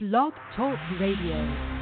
Blog Talk Radio.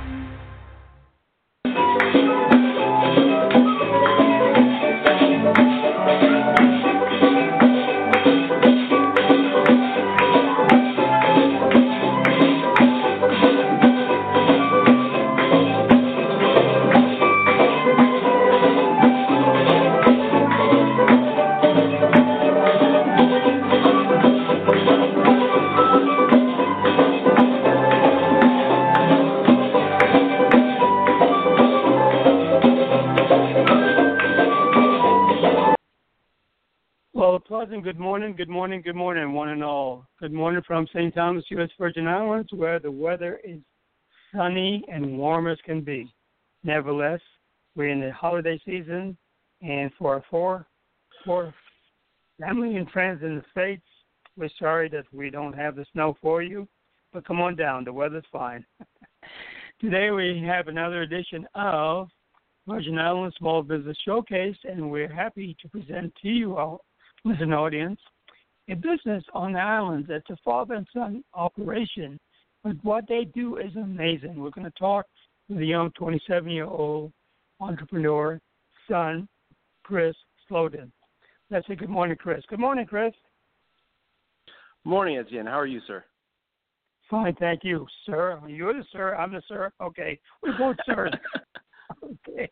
Morning, good morning, one and all. Good morning from St. Thomas, U.S. Virgin Islands, where the weather is sunny and warm as can be. Nevertheless, we're in the holiday season, and for our four, four family and friends in the States, we're sorry that we don't have the snow for you, but come on down. The weather's fine. Today we have another edition of Virgin Islands Small Business Showcase, and we're happy to present to you all listen, audience, a business on the islands. It's a father and son operation, but what they do is amazing. We're going to talk with the young 27 year old entrepreneur, son, Chris Slodden. Let's say good morning, Chris. Good morning, Chris. Morning, Etienne. How are you, sir? Fine, thank you, sir. You're the sir. I'm the sir. Okay, we're both sirs. okay.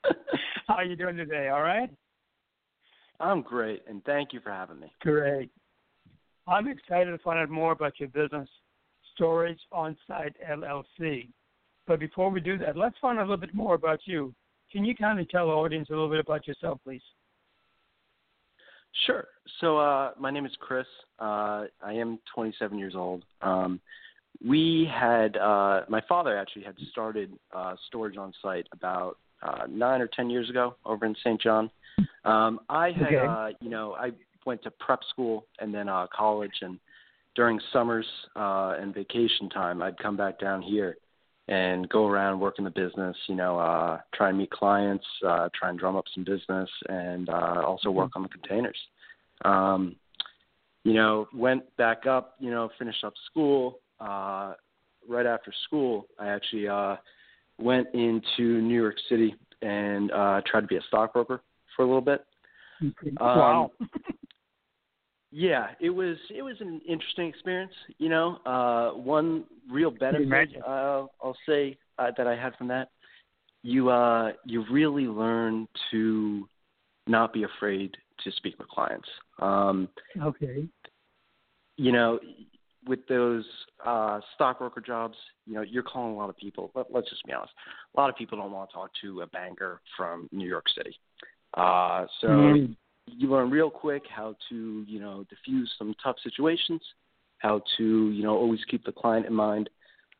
How are you doing today? All right. I'm great, and thank you for having me. Great. I'm excited to find out more about your business, Storage On Site LLC. But before we do that, let's find out a little bit more about you. Can you kind of tell the audience a little bit about yourself, please? Sure. So, uh, my name is Chris. Uh, I am 27 years old. Um, we had, uh, my father actually had started uh, Storage On Site about uh, nine or 10 years ago over in St. John. Um, I had, Okay. uh, you know, I went to prep school and then uh, college, and during summers uh, and vacation time, I'd come back down here and go around work in the business. You know, uh, try and meet clients, uh, try and drum up some business, and uh, also work on the containers. Um, you know, went back up. You know, finished up school. Uh, right after school, I actually uh, went into New York City and uh, tried to be a stockbroker for a little bit. wow. Yeah, it was it was an interesting experience. You know, uh, one real benefit uh, I'll say uh, that I had from that, you uh, you really learn to not be afraid to speak with clients. Um, Okay. you know, with those uh, stockbroker jobs, you know, you're calling a lot of people. Let, let's just be honest. A lot of people don't want to talk to a banker from New York City. Uh, so Mm. You learn real quick how to, you know, diffuse some tough situations, how to, you know, always keep the client in mind.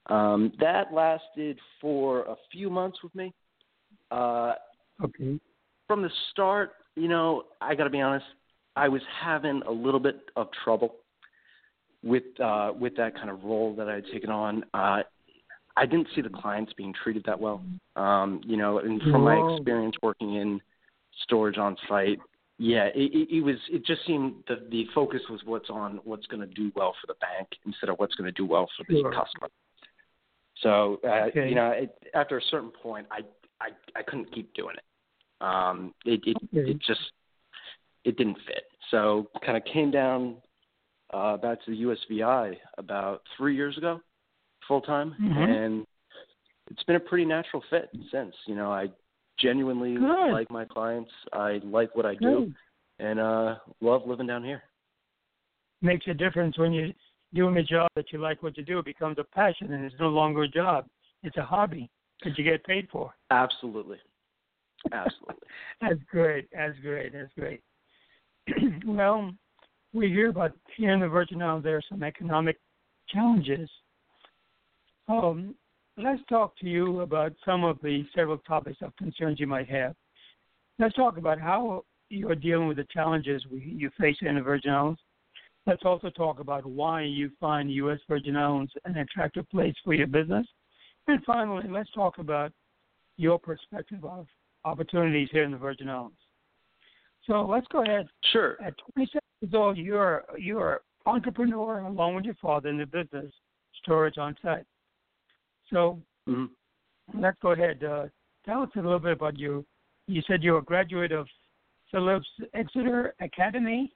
Um, that lasted for a few months with me. Uh, Okay. from the start, you know, I got to be honest, I was having a little bit of trouble with uh, with that kind of role that I had taken on. Uh, I didn't see the clients being treated that well. Um, you know, and from my experience working in storage on site, yeah, it, it, it was. It just seemed that the focus was what's on what's going to do well for the bank instead of what's going to do well for the Sure. customer. So, uh, Okay. you know, it, after a certain point, I, I I couldn't keep doing it. Um, it it, Okay. it just it didn't fit. So, kind of came down uh, back to the USVI about three years ago, full time, Mhm. and it's been a pretty natural fit since. You know, I genuinely Good. like my clients. I like what I do, Good. and uh, love living down here. Makes a difference when you're doing a job that you like what you do. It becomes a passion, and it's no longer a job. It's a hobby that you get paid for. Absolutely, absolutely. That's great. That's great. That's great. well, we hear about here in the Virgin Islands there are some economic challenges. Um, let's talk to you about some of the several topics of concerns you might have. Let's talk about how you're dealing with the challenges we, you face in the Virgin Islands. Let's also talk about why you find U.S. Virgin Islands an attractive place for your business. And finally, let's talk about your perspective of opportunities here in the Virgin Islands. So let's go ahead. Sure. At 27 years old, you're you're entrepreneur along with your father in the business storage on site. So hmm let's go ahead. Uh, tell us a little bit about you. You said you're a graduate of Phillips Exeter Academy.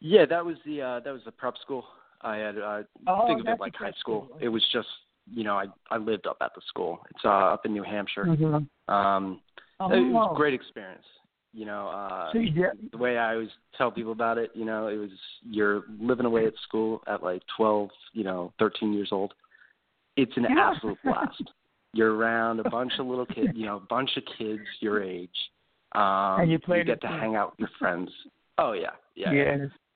Yeah, that was the uh, that was the prep school. I had uh, Oh, think of it like high school. school. It was just you know I I lived up at the school. It's uh, up in New Hampshire. Mhm. Um, Oh, it was a great experience. You know, uh, So you did. the way I always tell people about it, you know, it was you're living away at school at like 12, you know, 13 years old. It's an Yeah. absolute blast. You're around a bunch of little kids, you know, a bunch of kids your age. Um, And you played get to hang out with your friends. Oh yeah, yeah.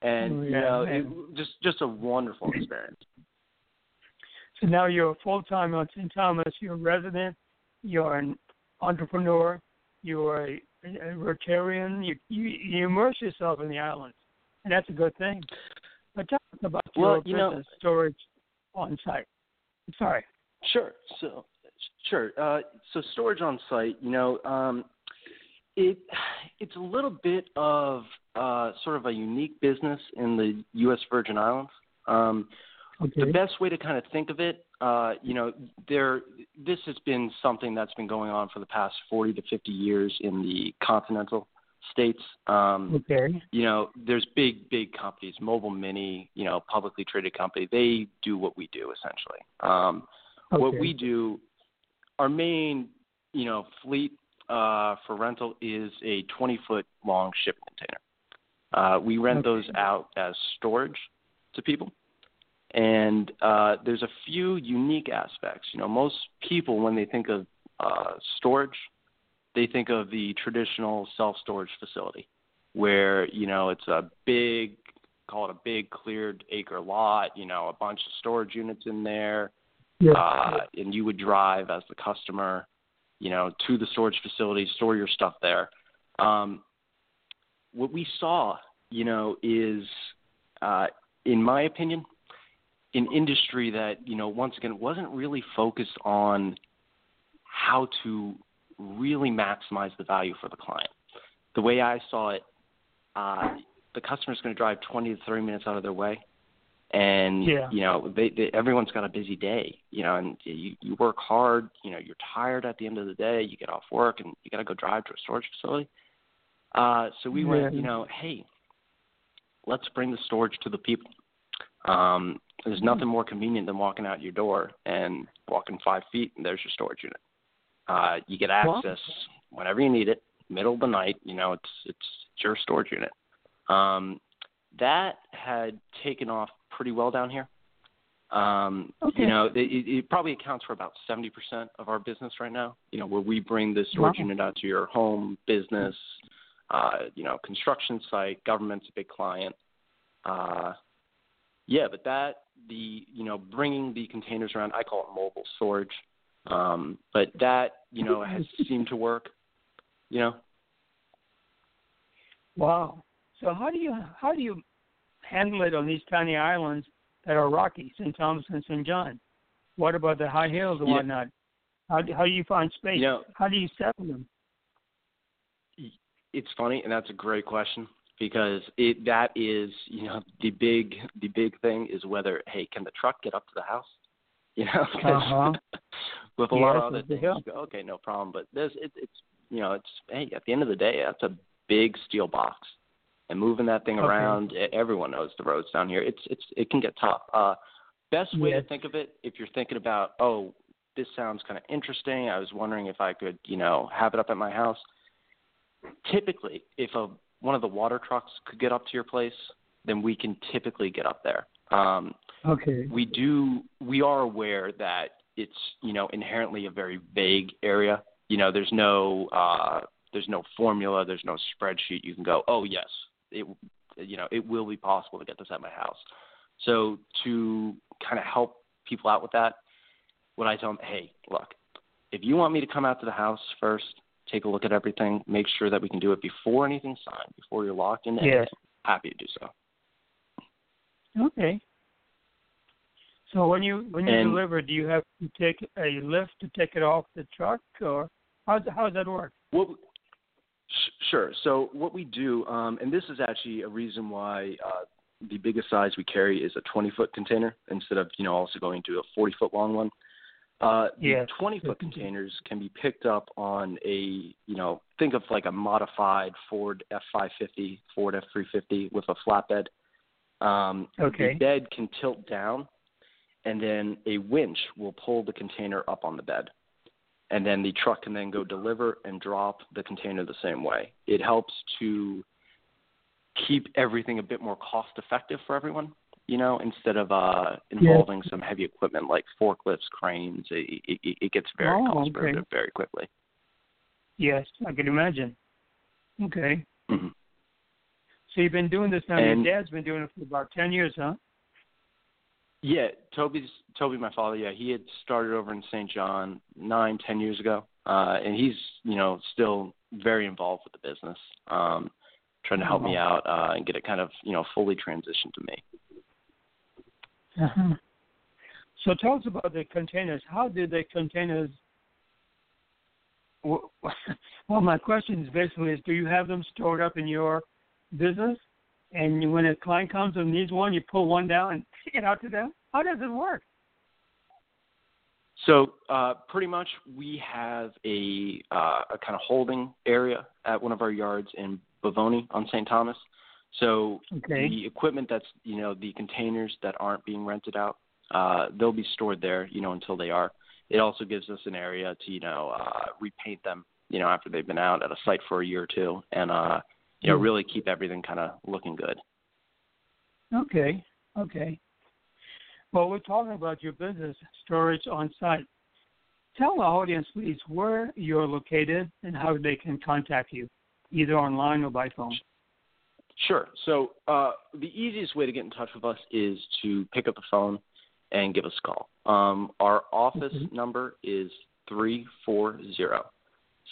And Oh, you yeah, know, it, just just a wonderful experience. So now you're a full time on St. Thomas. You're a resident. You're an entrepreneur. You're a, a Rotarian. You, you you immerse yourself in the islands, and that's a good thing. But tell us about your Well, you know- business storage on site. Sorry. Sure. So, sure. Uh, so storage on site, you know, um, it it's a little bit of uh, sort of a unique business in the U.S. Virgin Islands. Um, Okay. the best way to kind of think of it, uh, you know, there this has been something that's been going on for the past 40 to 50 years in the continental states. Um, Okay. you know, there's big, big companies, Mobile Mini, you know, publicly traded company. They do what we do essentially. Um, What we do, our main, you know, fleet uh, for rental is a 20 foot long shipping container. Uh, we rent Okay. those out as storage to people. And uh, there's a few unique aspects. You know, most people, when they think of uh, storage, they think of the traditional self storage facility where, you know, it's a big, call it a big cleared acre lot, you know, a bunch of storage units in there Yes. uh, and you would drive as the customer, you know, to the storage facility, store your stuff there. Um, what we saw, you know, is, uh, in my opinion, an industry that, you know, once again wasn't really focused on how to really maximize the value for the client. The way I saw it, uh, the customer's going to drive 20 to 30 minutes out of their way. And Yeah. you know they, they everyone's got a busy day you know and you you work hard you know you're tired at the end of the day you get off work and you got to go drive to a storage facility. Uh so we went you know hey let's bring the storage to the people. Um there's nothing more convenient than walking out your door and walking five feet and there's your storage unit uh you get access whenever you need it middle of the night you know it's it's, it's your storage unit um that had taken off pretty well down here. Um, Okay. You know, it, it it probably accounts for about 70% of our business right now. You know, where we bring the storage Wow. unit out to your home, business, uh, you know, construction site, government's a big client. Uh, yeah, but that the you know bringing the containers around, I call it mobile storage. Um, but that you know has seemed to work. You know, Wow. So how do you how do you handle it on these tiny islands that are rocky, St. Thomas and St. John? What about the high hills and Yeah. whatnot? How do, how do you find space? You know- how do you settle them? it's funny and that's a great question because it that is you know the big the big thing is whether hey can the truck get up to the house you know Uh-huh. With a lot of other things. go okay no problem. But there's it, it's you know it's hey at the end of the day that's a big steel box. And moving that thing Okay. around everyone knows the roads down here. It's it's it can get tough. Uh best way Yes. to think of it if you're thinking about oh this sounds kind of interesting. I was wondering if i could you know have it up at my house. Typically if a one of the water trucks could get up to your place then we can typically get up there. Um Okay. we do we are aware that it's you know inherently a very vague area you know there's no uh there's no formula there's no spreadsheet you can go oh yes it you know it will be possible to get this at my house so to kind of help people out with that what i tell them hey look if you want me to come out to the house first take a look at everything make sure that we can do it before anything's signed before you're locked Yes. anything happy to do so Okay. So when you when you And- deliver, do you have to take a lift to take it off the truck, or how how does that work? What, sh- sure. So what we do, um, and this is actually a reason why uh, the biggest size we carry is a 20 foot container instead of you know also going to a 40 foot long one. Uh, yes. The 20 foot containers can be picked up on a you know think of like a modified Ford F550, Ford F350 with a flatbed. Um, okay. The bed can tilt down, and then a winch will pull the container up on the bed and then the truck can then go deliver and drop the container the same way. It helps to keep everything a bit more cost effective for everyone, you know, instead of uh, involving some heavy equipment like forklifts, cranes. It, it, it gets very oh, cost okay. very quickly. Yes, I can imagine. Okay. Mm-hmm. So you've been doing this now. And, Your dad's been doing it for about ten years, huh? Yeah, Toby's Toby, my father. Yeah, he had started over in St. John nine, ten years ago, uh, and he's you know still very involved with the business, um, trying to help me out uh, and get it kind of you know fully transitioned to me. Uh-huh. So tell us about the containers. How did the containers? Well, my question is basically is: Do you have them stored up in your business? And when a client comes and needs one, you pull one down and take it out to them. How does it work? So uh, pretty much, we have a uh, a kind of holding area at one of our yards in Bovoni on St. Thomas. So okay. the equipment that's you know the containers that aren't being rented out, uh, they'll be stored there, you know, until they are. It also gives us an area to you know uh, repaint them, you know, after they've been out at a site for a year or two, and uh, you know really keep everything kind of looking good. Okay. Okay. Well, we're talking about your business, storage on site. Tell the audience, please, where you're located and how they can contact you, either online or by phone. Sure. So uh, the easiest way to get in touch with us is to pick up the phone and give us a call. Um, our office mm-hmm. number is three four zero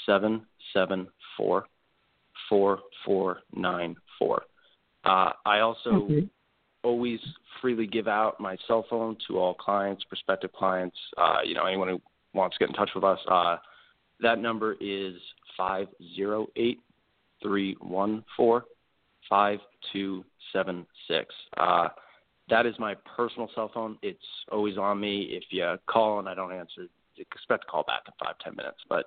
seven seven four four four nine four. Uh, I also okay always freely give out my cell phone to all clients, prospective clients, uh, you know, anyone who wants to get in touch with us. Uh, that number is five zero eight three one four five two seven six. Uh, that is my personal cell phone. It's always on me. If you call and I don't answer, expect a call back in five ten minutes. But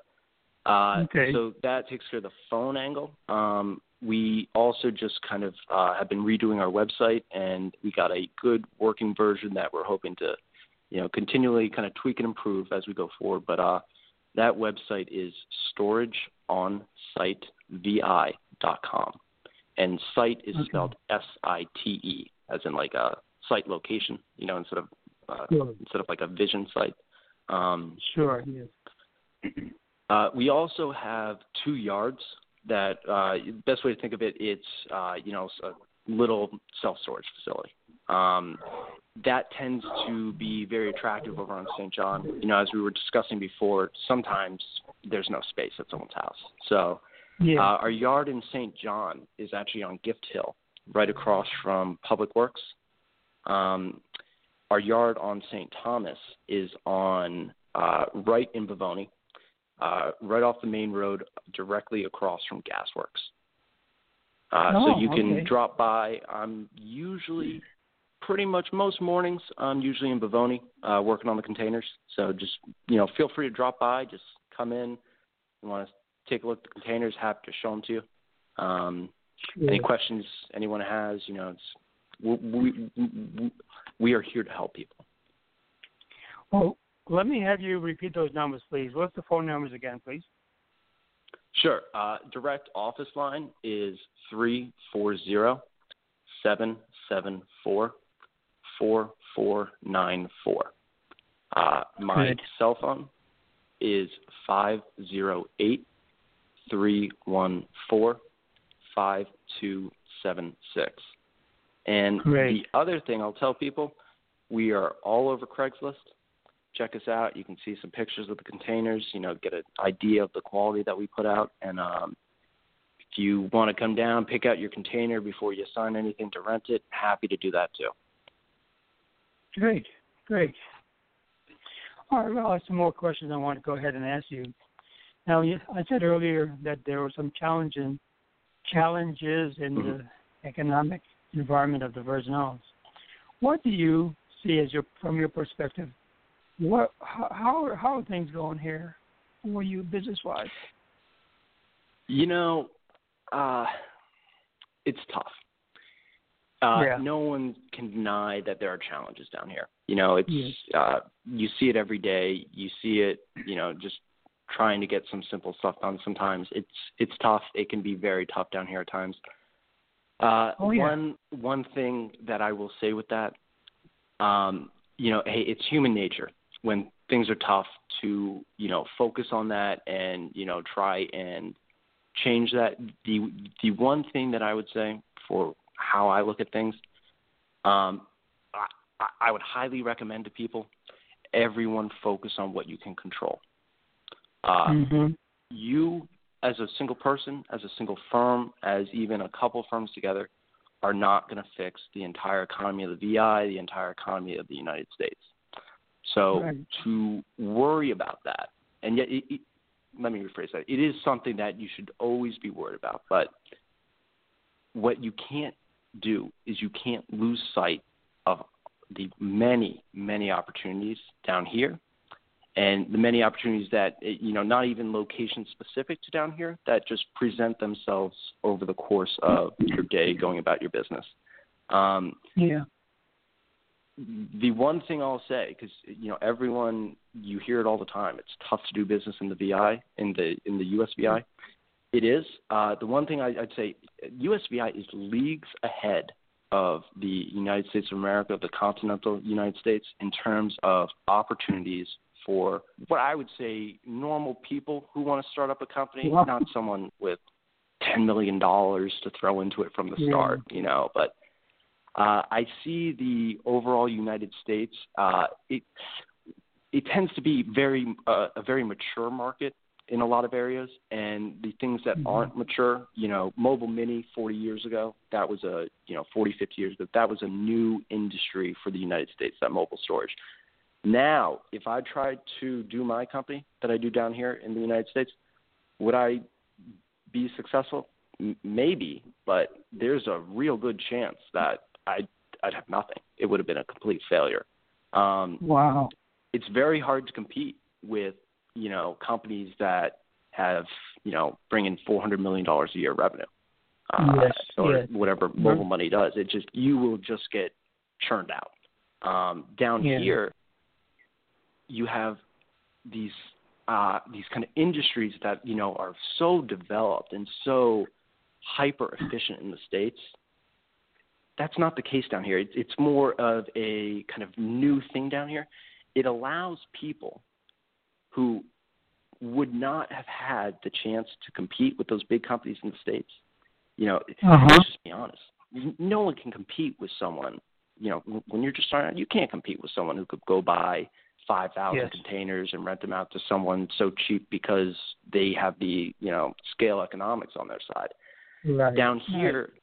uh, okay. so that takes care of the phone angle. Um, we also just kind of uh, have been redoing our website, and we got a good working version that we're hoping to, you know, continually kind of tweak and improve as we go forward. But uh, that website is storageonsitevi.com, and site is okay. spelled S-I-T-E, as in like a site location, you know, instead of uh, sure. instead of like a vision site. Um, sure. Yes. Uh, we also have two yards that uh, best way to think of it, it's uh, you know a little self storage facility. Um, that tends to be very attractive over on St. John. You know, as we were discussing before, sometimes there's no space at someone's house. So yeah. uh, our yard in St. John is actually on Gift Hill, right across from Public Works. Um, our yard on St. Thomas is on uh, right in Bovoni, uh, right off the main road, directly across from Gasworks. Uh, oh, so you can okay. drop by. I'm usually, pretty much most mornings, I'm usually in Bovoni uh, working on the containers. So just you know, feel free to drop by. Just come in. You want to take a look at the containers? Happy to show them to you. Um. Any questions anyone has? You know, it's we, we we are here to help people. Well, let me have you repeat those numbers, please. What's the phone numbers again, please? Sure. Uh, direct office line is three four zero seven seven four four four nine four. Uh, my Good. cell phone is five zero eight three one four five two seven six. And Great. the other thing I'll tell people, we are all over Craigslist check us out. You can see some pictures of the containers, you know, get an idea of the quality that we put out. And um, if you want to come down, pick out your container before you sign anything to rent it, happy to do that too. Great, great. All right, well, I have some more questions I want to go ahead and ask you. Now, I said earlier that there were some challenging challenges in mm-hmm. the economic environment of the Virgin Islands. What do you see as your from your perspective? What how how are, how are things going here for you business wise? You know, uh, it's tough. Uh, yeah. No one can deny that there are challenges down here. You know, it's Yes. uh, you see it every day. You see it, you know, just trying to get some simple stuff done. Sometimes it's it's tough. It can be very tough down here at times. Uh, Oh, yeah. One one thing that I will say with that, um, you know, hey, it's human nature when things are tough to you know focus on that and you know try and change that. The the one thing that I would say for how I look at things, um, I, I- would highly recommend to people everyone focus on what you can control. Uh, hmm you as a single person, as a single firm, as even a couple firms together, are not going to fix the entire economy of the VI, the entire economy of the United States. So Right. to worry about that, and yet, it, it, let me rephrase that: it is something that you should always be worried about. But what you can't do is you can't lose sight of the many, many opportunities down here and the many opportunities that eh, you know not even location specific to down here that just present themselves over the course of your day going about your business um, Yeah. The one thing I'll say, because you know everyone, you hear it all the time. It's tough to do business in the VI, in the in the USVI. It is. Uh, the one thing I, I'd say, USVI is leagues ahead of the United States of America, the continental United States, in terms of opportunities for what I would say normal people who want to start up a company, Wow. not someone with ten million dollars to throw into it from the Yeah. start, you know, but uh, I see the overall United States. Uh, it it tends to be very uh, a very mature market in a lot of areas, and the things that Mhm. aren't mature, you know, mobile mini 40 years ago, that was a you know 40 50 years ago, that was a new industry for the United States. That mobile storage. Now, if I tried to do my company that I do down here in the United States, would I be successful? M- maybe, but there's a real good chance that I'd I'd have nothing. It would have been a complete failure. Um, Wow. it's very hard to compete with you know companies that have you know bring in four hundred million dollars a year revenue, uh, Yes, or yes. whatever Mobile Mini does. It just you will just get churned out. Um, down Yeah. here, you have these uh, these kind of industries that you know are so developed and so hyper efficient in the states. That's not the case down here. It, it's more of a kind of new thing down here. It allows people who would not have had the chance to compete with those big companies in the states. You know, Uh-huh. let's just be honest. No one can compete with someone. You know, when you're just starting out, you can't compete with someone who could go buy five thousand Yes. containers and rent them out to someone so cheap because they have the you know scale economics on their side. Right. Down here,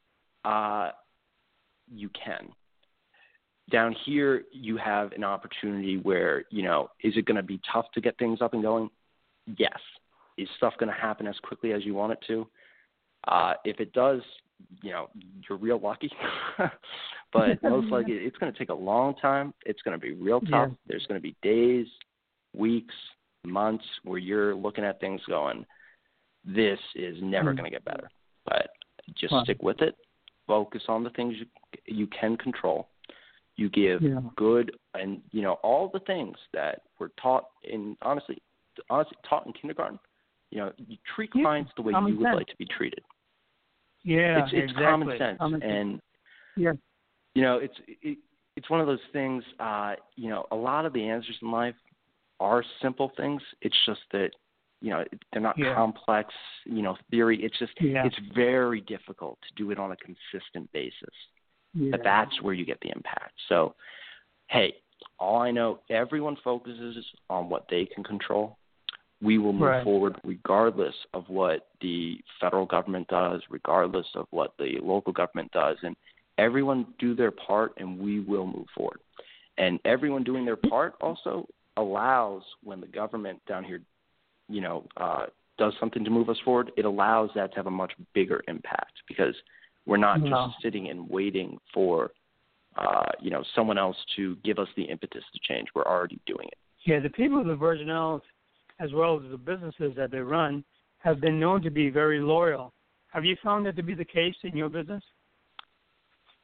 uh, you can. Down here, you have an opportunity where, you know, is it going to be tough to get things up and going? Yes. Is stuff going to happen as quickly as you want it to? Uh, if it does, you know, you're real lucky. but most likely, it's going to take a long time. It's going to be real tough. Yeah. There's going to be days, weeks, months where you're looking at things going, this is never Mm. going to get better. But just Wow. stick with it. Focus on the things you you can control. You give Yeah. good and you know all the things that were taught in honestly honestly taught in kindergarten. You know, you treat Yeah, clients the way common you would sense. like to be treated. Yeah. it's it's exactly. common sense Common sense. and Yeah. you know it's it, it's one of those things uh you know a lot of the answers in life are simple things it's just that you know they're not Yeah. complex you know theory it's just Yeah. it's very difficult to do it on a consistent basis yeah. that's where you get the impact so hey all i know everyone focuses on what they can control we will move Right. forward regardless of what the federal government does, regardless of what the local government does, and everyone do their part, and we will move forward. And everyone doing their part also allows when the government down here, you know, uh, does something to move us forward, it allows that to have a much bigger impact because We're not No. just sitting and waiting for uh, you know someone else to give us the impetus to change. We're already doing it. Yeah, the people of the Virgin Islands, as well as the businesses that they run, have been known to be very loyal. Have you found that to be the case in your business?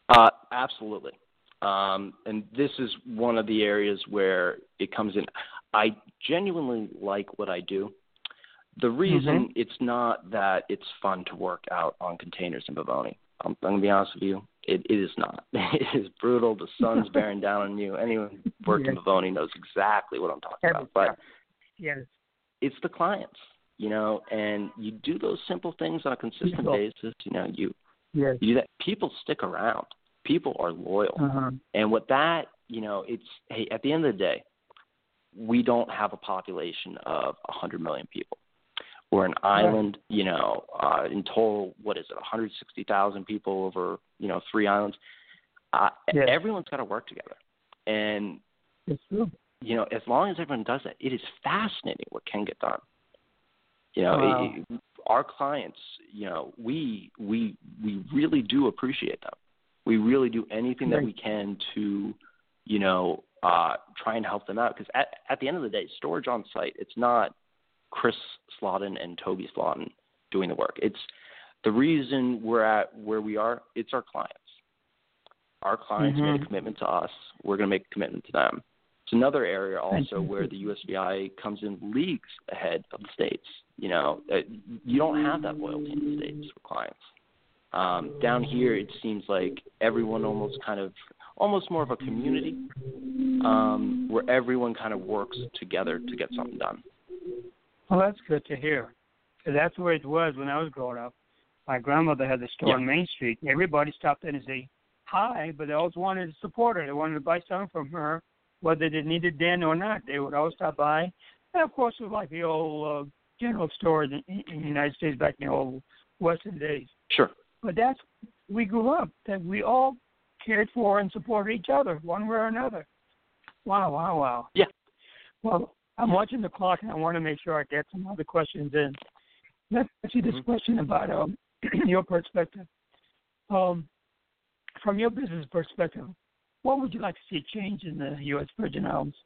Uh, absolutely. Um, and this is one of the areas where it comes in. I genuinely like what I do. The reason Mhm. it's not that it's fun to work out on containers in Bovoni. I'm, I'm gonna be honest with you. It, it is not. It is brutal. The sun's bearing down on you. Anyone who worked in Yes. Bovoni knows exactly what I'm talking about. But Yes. it's the clients, you know, and you do those simple things on a consistent Simple. basis. You know, you Yes. you do that. People stick around. People are loyal. Uh-huh. And with that, you know, it's hey, at the end of the day, we don't have a population of a 100 million people. We're an island, you know, uh, in total, what is it, 160,000 people over, you know, three islands. Uh, Yes. Everyone's got to work together. And, you know, as long as everyone does that, it is fascinating what can get done. You know, Wow. it, our clients, you know, we we we really do appreciate them. We really do anything that we can to, you know, uh, try and help them out. Because at at the end of the day, storage on site, it's not Chris Slodden and Toby Slodden doing the work. It's the reason we're at where we are. It's our clients. Our clients made a Mhm. commitment to us. We're going to make a commitment to them. It's another area also where the USVI comes in leagues ahead of the states. You know, uh, you don't have that loyalty in the states for clients. Um, down here, it seems like everyone almost kind of, almost more of a community, um, where everyone kind of works together to get something done. Well, that's good to hear. 'Cause that's where it was when I was growing up. My grandmother had the store Yeah. on Main Street. Everybody stopped in and say hi, but they always wanted to support her. They wanted to buy something from her, whether they needed then or not. They would always stop by. And of course, it was like the old uh, general stores in, in the United States back in the old Western days. Sure. But that's we grew up that we all cared for and supported each other one way or another. Wow, wow, wow. Yeah. Well, I'm watching the clock and I want to make sure I get some other questions in. Let's ask you this Mhm. question about um, your perspective. Um, from your business perspective, what would you like to see change in the U.S. Virgin Islands?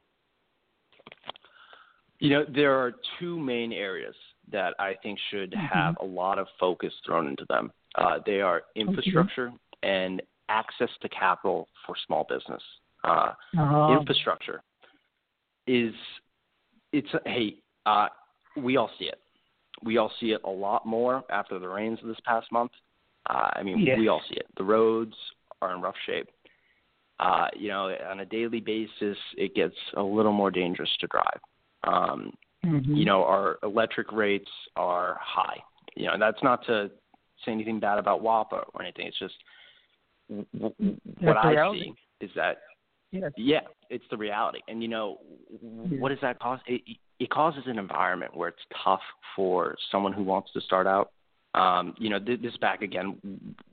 You know, there are two main areas that I think should have a lot of focus thrown into them. Uh, they are infrastructure and access to capital for small business. Uh, Uh, infrastructure is it's hey uh, we all see it. We all see it a lot more after the rains of this past month. Uh, I mean, Yes. we all see it. The roads are in rough shape. Uh, you know, on a daily basis, it gets a little more dangerous to drive. Um, mhm. you know, our electric rates are high. You know, and that's not to say anything bad about WAPA or anything. It's just w- w- what I see is that Yes. yeah, it's the reality. And you know, w what does that cause? It, it causes an environment where it's tough for someone who wants to start out. Um, you know, this, this back again,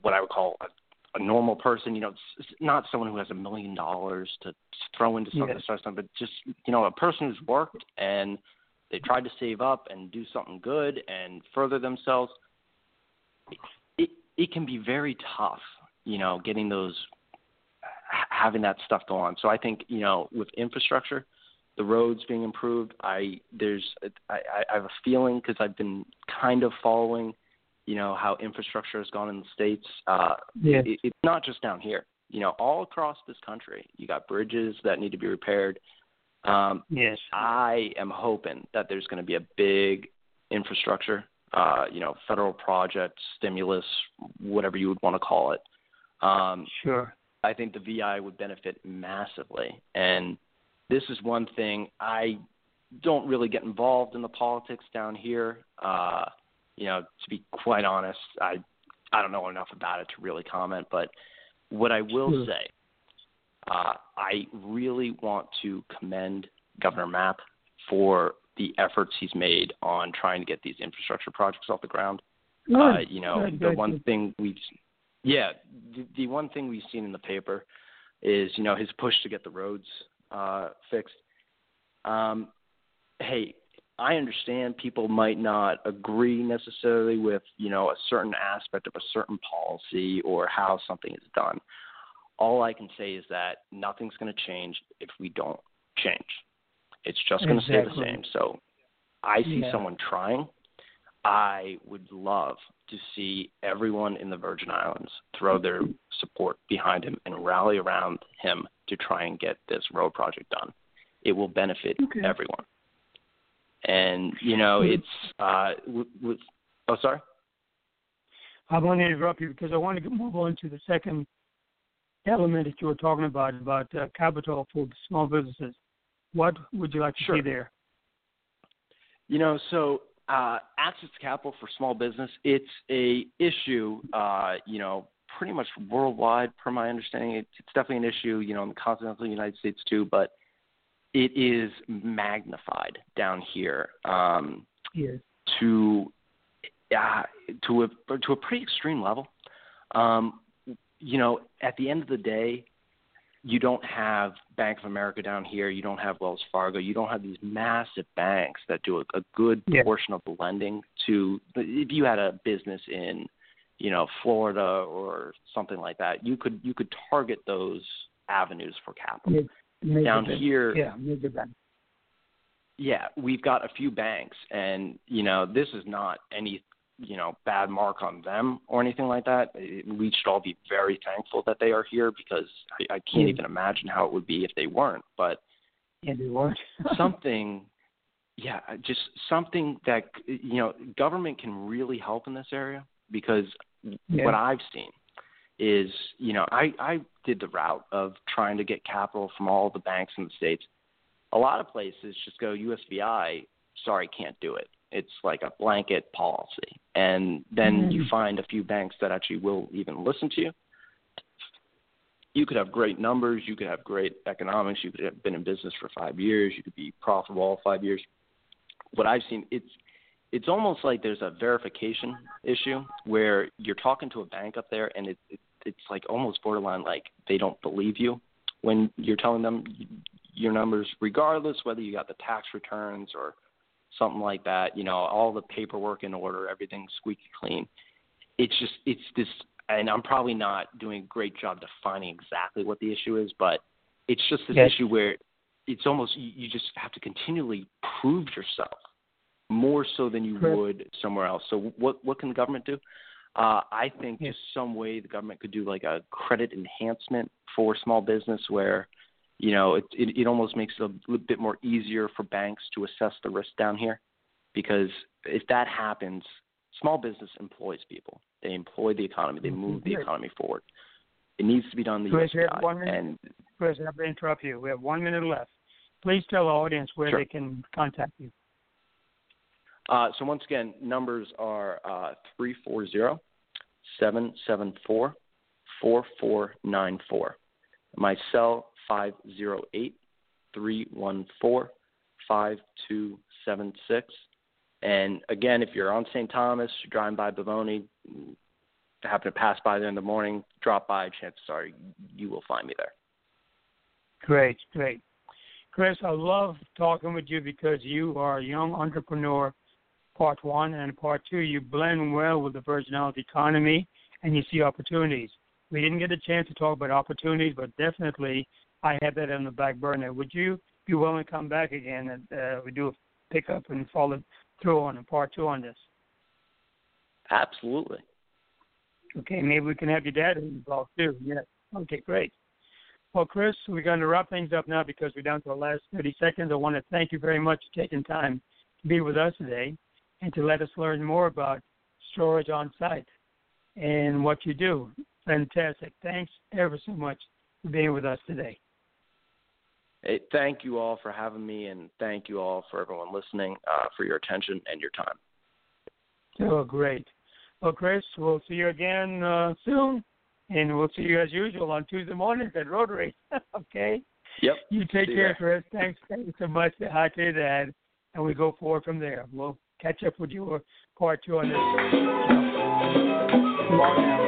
what I would call a, a normal person. You know, it's, it's not someone who has a million dollars to throw into something to start something, but just you know, a person who's worked and they tried to save up and do something good and further themselves. It it it can be very tough, you know, getting those having that stuff go on. So I think you know with infrastructure, the roads being improved, I there's I, I have a feeling because I've been kind of following, you know, how infrastructure has gone in the states. Uh, Yes. it, it's not just down here. You know, all across this country, you got bridges that need to be repaired. Um, Yes. I am hoping that there's going to be a big infrastructure, uh, you know, federal project, stimulus, whatever you would want to call it. Um, Sure. I think the VI would benefit massively. And this is one thing I don't really get involved in the politics down here. Uh, you know, to be quite honest, I I don't know enough about it to really comment. But what I will Sure. say, uh, I really want to commend Governor Mapp for the efforts he's made on trying to get these infrastructure projects off the ground. Uh, you know, Good, the good, one thing we've, yeah, the, the one thing we've seen in the paper is, you know, his push to get the roads uh, fixed. Um, hey, I understand people might not agree necessarily with, you know, a certain aspect of a certain policy or how something is done. All I can say is that nothing's going to change if we don't change. It's just going to exactly. stay the same. So I see Yeah. someone trying. I would love to see everyone in the Virgin Islands throw their support behind him and rally around him to try and get this road project done. It will benefit Okay. everyone. And you know, Mhm. it's uh, with, with oh, sorry. I want to interrupt you because I want to move on to the second element that you were talking about about uh, capital for small businesses. What would you like to Sure. see there? You know, so uh, access to capital for small business, it's a issue, uh, you know, pretty much worldwide, per my understanding. It's, it's definitely an issue, you know, in the continental United States too, but it is magnified down here um, Yes. to uh, to a to a pretty extreme level. Um, you know, at the end of the day, you don't have Bank of America down here. You don't have Wells Fargo. You don't have these massive banks that do a, a good Yeah. portion of the lending to. If you had a business in, you know, Florida or something like that, you could you could target those avenues for capital. Mid- Down here, Yeah, major bank. yeah, we've got a few banks, and you know, this is not any you know bad mark on them or anything like that. We should all be very thankful that they are here because I, I can't Yeah. even imagine how it would be if they weren't. But Yeah, they weren't. something, yeah, just something that you know, government can really help in this area because Yeah. what I've seen is, you know, I I did the route of trying to get capital from all the banks in the states. A lot of places just go USVI. Sorry, can't do it. It's like a blanket policy, and then you Mhm. find a few banks that actually will even listen to you. You could have great numbers. You could have great economics. You could have been in business for five years. You could be profitable all five years. What I've seen, it's it's almost like there's a verification issue where you're talking to a bank up there and it, it it's like almost borderline like they don't believe you when you're telling them your numbers regardless whether you got the tax returns or something like that you know all the paperwork in order everything's squeaky clean it's just it's this and I'm probably not doing a great job defining exactly what the issue is but it's just this Yes. issue where it's almost you, you just have to continually prove yourself more so than you Correct. would somewhere else. So what what can the government do? Uh, I think Yes. just some way the government could do like a credit enhancement for small business where you know it it, it almost makes it a little bit more easier for banks to assess the risk down here because if that happens, small business employs people. They employ the economy. They move the economy forward. It needs to be done the Chris, you have one minute? And Chris, I have to interrupt you. We have one minute left. Please tell the audience where Sure. they can contact you. Uh, so once again, numbers are uh, 340-774-4494. My cell 508-314-5276. And again, if you're on St. Thomas, you're driving by Bovoni, happen to pass by there in the morning, drop by, chances are you will find me there. Great, great. Chris, I love talking with you because you are a young entrepreneur, part one, and part two, you blend well with the Virgin Islands economy and you see opportunities. We didn't get a chance to talk about opportunities, but definitely I have that on the back burner. Would you be willing to come back again and uh, we do a pick up and follow through on a part two on this? Absolutely. Okay, maybe we can have your dad involved too. Yes. Okay, great. Well, Chris, we're going to wrap things up now because we're down to the last 30 seconds. I want to thank you very much for taking time to be with us today and to let us learn more about storage on site and what you do. Fantastic. Thanks ever so much for being with us today. Hey, thank you all for having me, and thank you all for everyone listening uh, for your attention and your time. Oh, great. Well, Chris, we'll see you again uh, soon, and we'll see you as usual on Tuesday mornings at Rotary. okay? Yep. You take See care, there. Chris. Thanks, thanks so much. Say hi to your dad, and we go forward from there. We'll catch up with you part two on this. Come now. Take